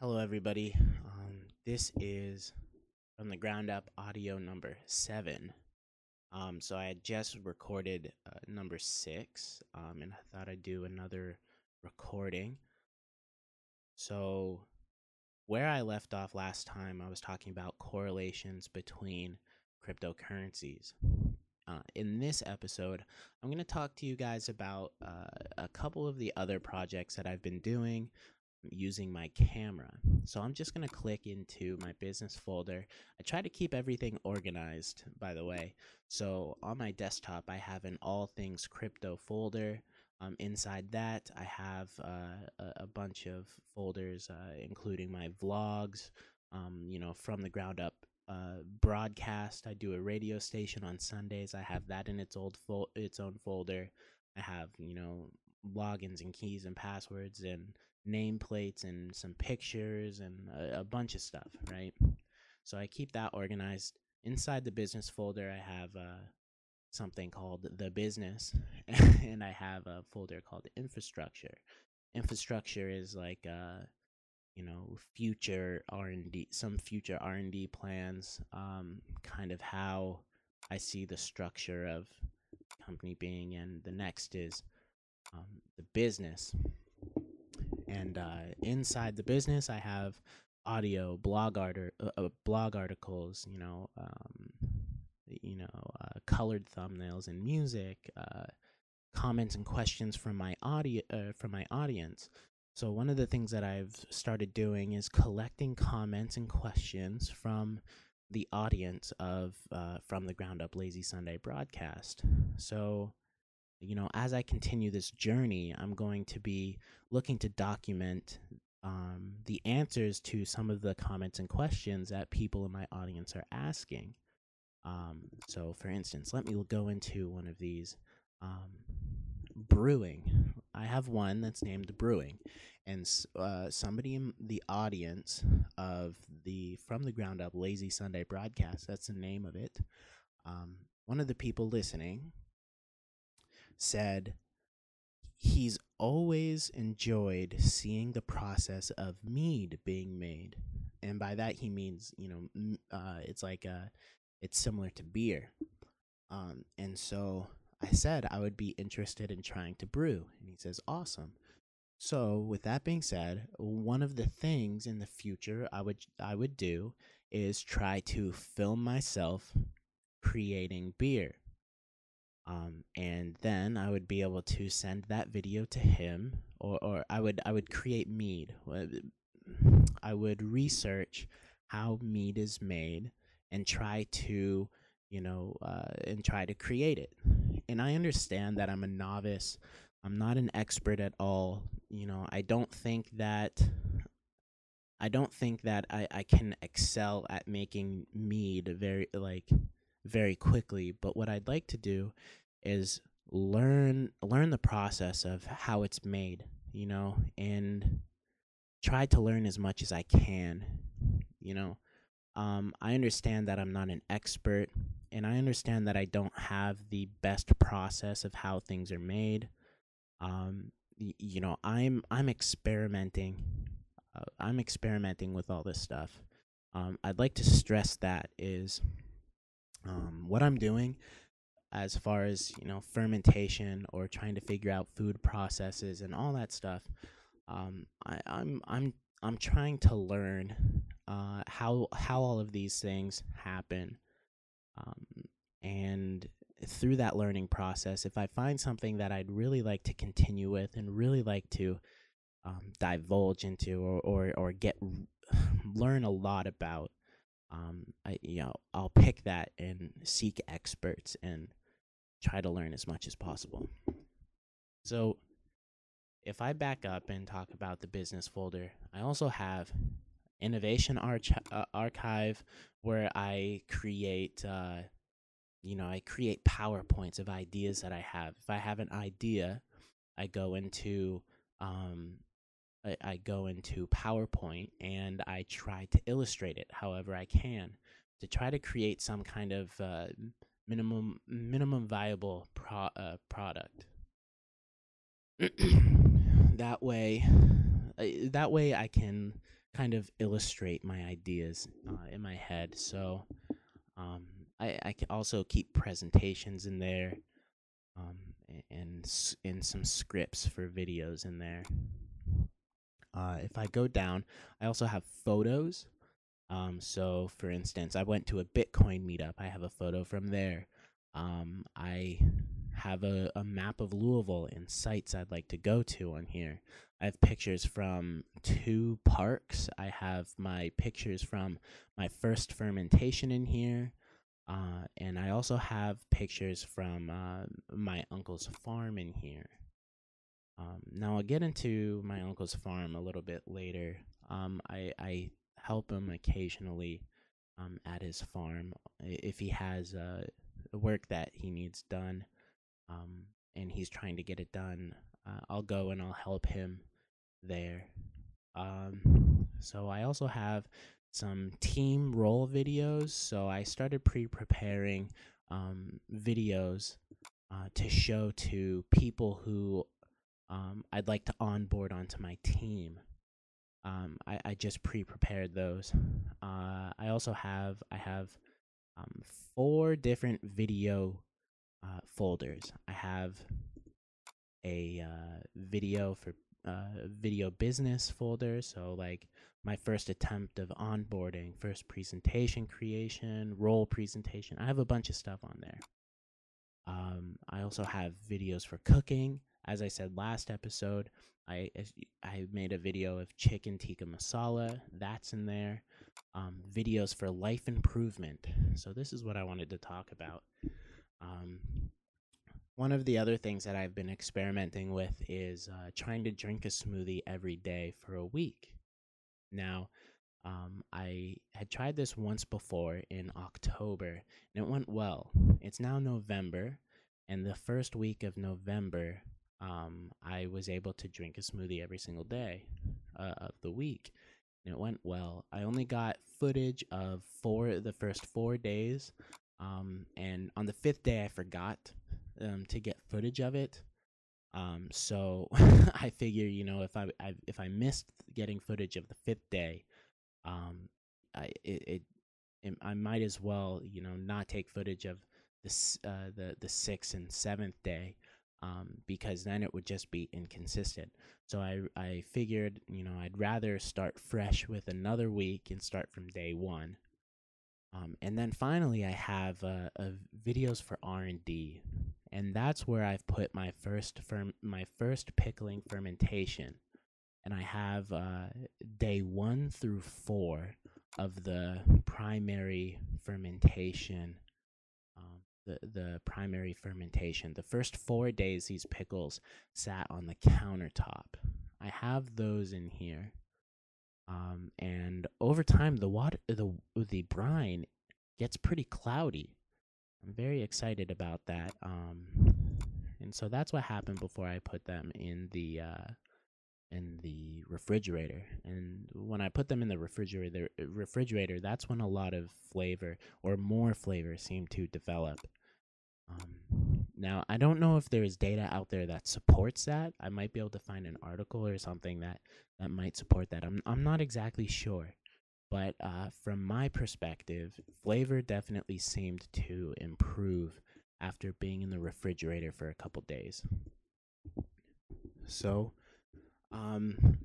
Hello, everybody. Um, this is from the ground up audio number seven. Um, so I had just recorded uh, number six, um, and I thought I'd do another recording. So, where I left off last time, I was talking about correlations between cryptocurrencies. Uh, in this episode, I'm going to talk to you guys about uh, a couple of the other projects that I've been doing using my camera. So I'm just going to click into my business folder. I try to keep everything organized, by the way. So on my desktop, I have an all things crypto folder. Um, inside that, I have uh, a, bunch of folders, uh, including my vlogs, um, you know, from the ground up uh, broadcast. I do a radio station on Sundays. I have that in its old its own folder. I have you know logins and keys and passwords and nameplates and some pictures and a, a bunch of stuff, right? So I keep that organized. Inside the business folder, I have uh, something called the business, and I have a folder called infrastructure. Infrastructure is like uh, you know future r&d some future r&d plans um, kind of how i see the structure of company being and the next is um, the business and uh, inside the business i have audio blog art uh, uh, blog articles you know um, you know uh, colored thumbnails and music uh, comments and questions from my audio uh, from my audience so, one of the things that I've started doing is collecting comments and questions from the audience of from the Ground Up Lazy Sunday broadcast. So, you know, as I continue this journey, I'm going to be looking to document um, the answers to some of the comments and questions that people in my audience are asking. Um, so, for instance, let me go into one of these. Um, brewing. I have one that's named brewing, and uh, somebody in the audience of the from the ground up lazy Sunday broadcast. That's the name of it. Um, one of the people listening said he's always enjoyed seeing the process of mead being made, and by that he means you know uh, it's like a, uh, it's similar to beer. Um, and so I said I would be interested in trying to brew. And he says, Awesome. So, with that being said, one of the things in the future I would I would do is try to film myself creating beer. Um, and then I would be able to send that video to him, or, or I would I would create mead. I would research how mead is made and try to, you know, uh, and try to create it and I understand that I'm a novice. I'm not an expert at all. You know, I don't think that I don't think that I, I can excel at making mead very like very quickly. But what I'd like to do is learn learn the process of how it's made, you know, and try to learn as much as I can, you know. Um, I understand that I'm not an expert and I understand that I don't have the best process of how things are made. Um, y- you know, I'm I'm experimenting. Uh, I'm experimenting with all this stuff. Um, I'd like to stress that is um, what I'm doing as far as you know fermentation or trying to figure out food processes and all that stuff. Um, I, I'm I'm I'm trying to learn uh, how how all of these things happen um, and through that learning process, if I find something that I'd really like to continue with and really like to um, divulge into or, or, or get learn a lot about, um, I, you know, I'll pick that and seek experts and try to learn as much as possible. So, if I back up and talk about the business folder, I also have innovation arch- uh, archive where I create, uh, you know, I create PowerPoints of ideas that I have. If I have an idea, I go into, um, I, I go into PowerPoint and I try to illustrate it however I can to try to create some kind of uh, minimum minimum viable pro- uh, product. that way, that way I can kind of illustrate my ideas uh, in my head. So um, I, I can also keep presentations in there um, and and some scripts for videos in there. Uh, if I go down, I also have photos. Um, so, for instance, I went to a Bitcoin meetup. I have a photo from there. Um, I have a, a map of Louisville and sites I'd like to go to on here. I have pictures from two parks. I have my pictures from my first fermentation in here. Uh, and I also have pictures from uh, my uncle's farm in here. Um, now I'll get into my uncle's farm a little bit later. Um, I, I help him occasionally um, at his farm if he has uh, work that he needs done um, and he's trying to get it done. Uh, I'll go and I'll help him there. Um, so I also have some team role videos. So I started pre-preparing um, videos uh, to show to people who um, I'd like to onboard onto my team. Um, I, I just pre-prepared those. Uh, I also have I have um, four different video uh, folders. I have a uh, video for uh, video business folder. So like my first attempt of onboarding, first presentation creation, role presentation. I have a bunch of stuff on there. Um, I also have videos for cooking. As I said last episode, I I made a video of chicken tikka masala. That's in there. Um, videos for life improvement. So this is what I wanted to talk about. Um, one of the other things that I've been experimenting with is uh, trying to drink a smoothie every day for a week. Now, um, I had tried this once before in October and it went well. It's now November, and the first week of November, um, I was able to drink a smoothie every single day uh, of the week. And it went well. I only got footage of four the first four days, um, and on the fifth day, I forgot um, to get footage of it. Um, so I figure, you know, if I, I, if I missed getting footage of the fifth day, um, I it, it, I might as well, you know, not take footage of this uh, the the sixth and seventh day, um, because then it would just be inconsistent. So I I figured, you know, I'd rather start fresh with another week and start from day one. Um, and then finally, I have uh, uh, videos for R and D, and that's where I've put my first ferm- my first pickling fermentation, and I have uh, day one through four of the primary fermentation. The the primary fermentation. The first four days, these pickles sat on the countertop. I have those in here. Um, and over time, the water, the the brine gets pretty cloudy. I'm very excited about that. Um, and so that's what happened before I put them in the uh, in the refrigerator. And when I put them in the refrigerator, refrigerator, that's when a lot of flavor or more flavor seemed to develop. Um, now, I don't know if there's data out there that supports that. I might be able to find an article or something that that might support that. I'm I'm not exactly sure. But uh, from my perspective, flavor definitely seemed to improve after being in the refrigerator for a couple days. So, um,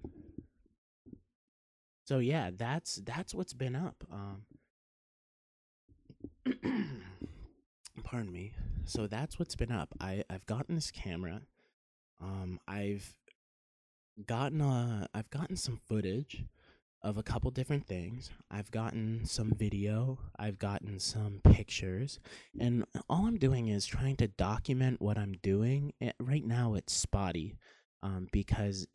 so yeah, that's that's what's been up. Um, pardon me. So that's what's been up. I I've gotten this camera. Um, I've gotten uh I've gotten some footage of a couple different things. I've gotten some video, I've gotten some pictures, and all I'm doing is trying to document what I'm doing. Right now, it's spotty um, because,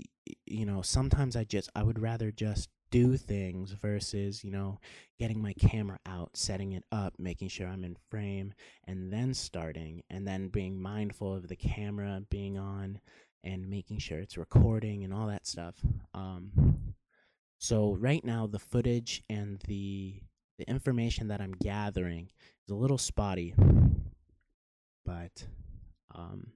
you know, sometimes I just, I would rather just do things versus, you know, getting my camera out, setting it up, making sure I'm in frame, and then starting, and then being mindful of the camera being on and making sure it's recording and all that stuff. Um, so right now, the footage and the the information that I'm gathering is a little spotty, but um,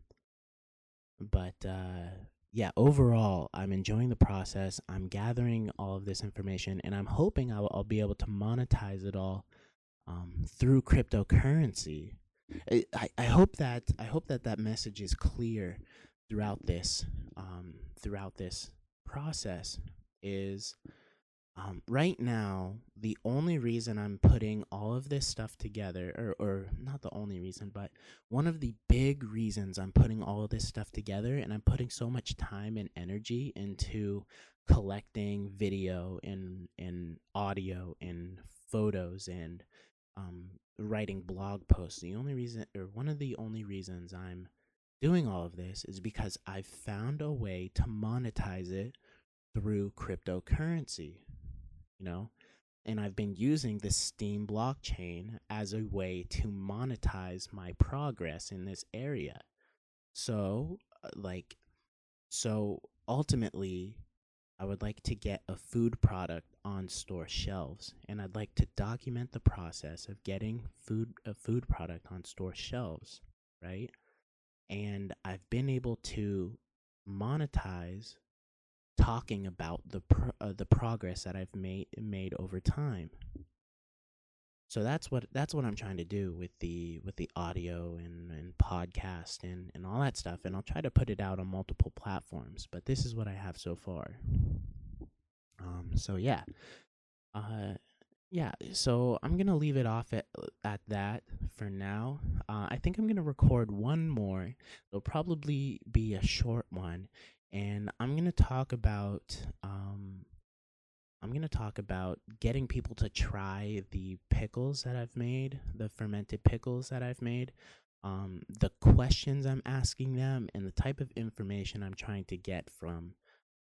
but uh, yeah, overall, I'm enjoying the process. I'm gathering all of this information, and I'm hoping I'll, I'll be able to monetize it all um, through cryptocurrency. I, I hope that I hope that that message is clear throughout this um, throughout this process. Is um, right now, the only reason I'm putting all of this stuff together, or, or not the only reason, but one of the big reasons I'm putting all of this stuff together and I'm putting so much time and energy into collecting video and, and audio and photos and um, writing blog posts. The only reason, or one of the only reasons I'm doing all of this is because I've found a way to monetize it through cryptocurrency you know? And I've been using the Steem blockchain as a way to monetize my progress in this area. So, uh, like, so ultimately, I would like to get a food product on store shelves, and I'd like to document the process of getting food a food product on store shelves, right? And I've been able to monetize talking about the pro- uh, the progress that I've made made over time. So that's what that's what I'm trying to do with the with the audio and, and podcast and, and all that stuff. And I'll try to put it out on multiple platforms. But this is what I have so far. Um so yeah. Uh yeah, so I'm gonna leave it off at at that for now. Uh, I think I'm gonna record one more. It'll probably be a short one, and I'm gonna talk about um, I'm gonna talk about getting people to try the pickles that I've made, the fermented pickles that I've made, um, the questions I'm asking them, and the type of information I'm trying to get from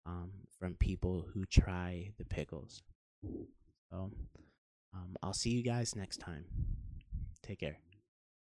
um, from people who try the pickles. So um, I'll see you guys next time. Take care.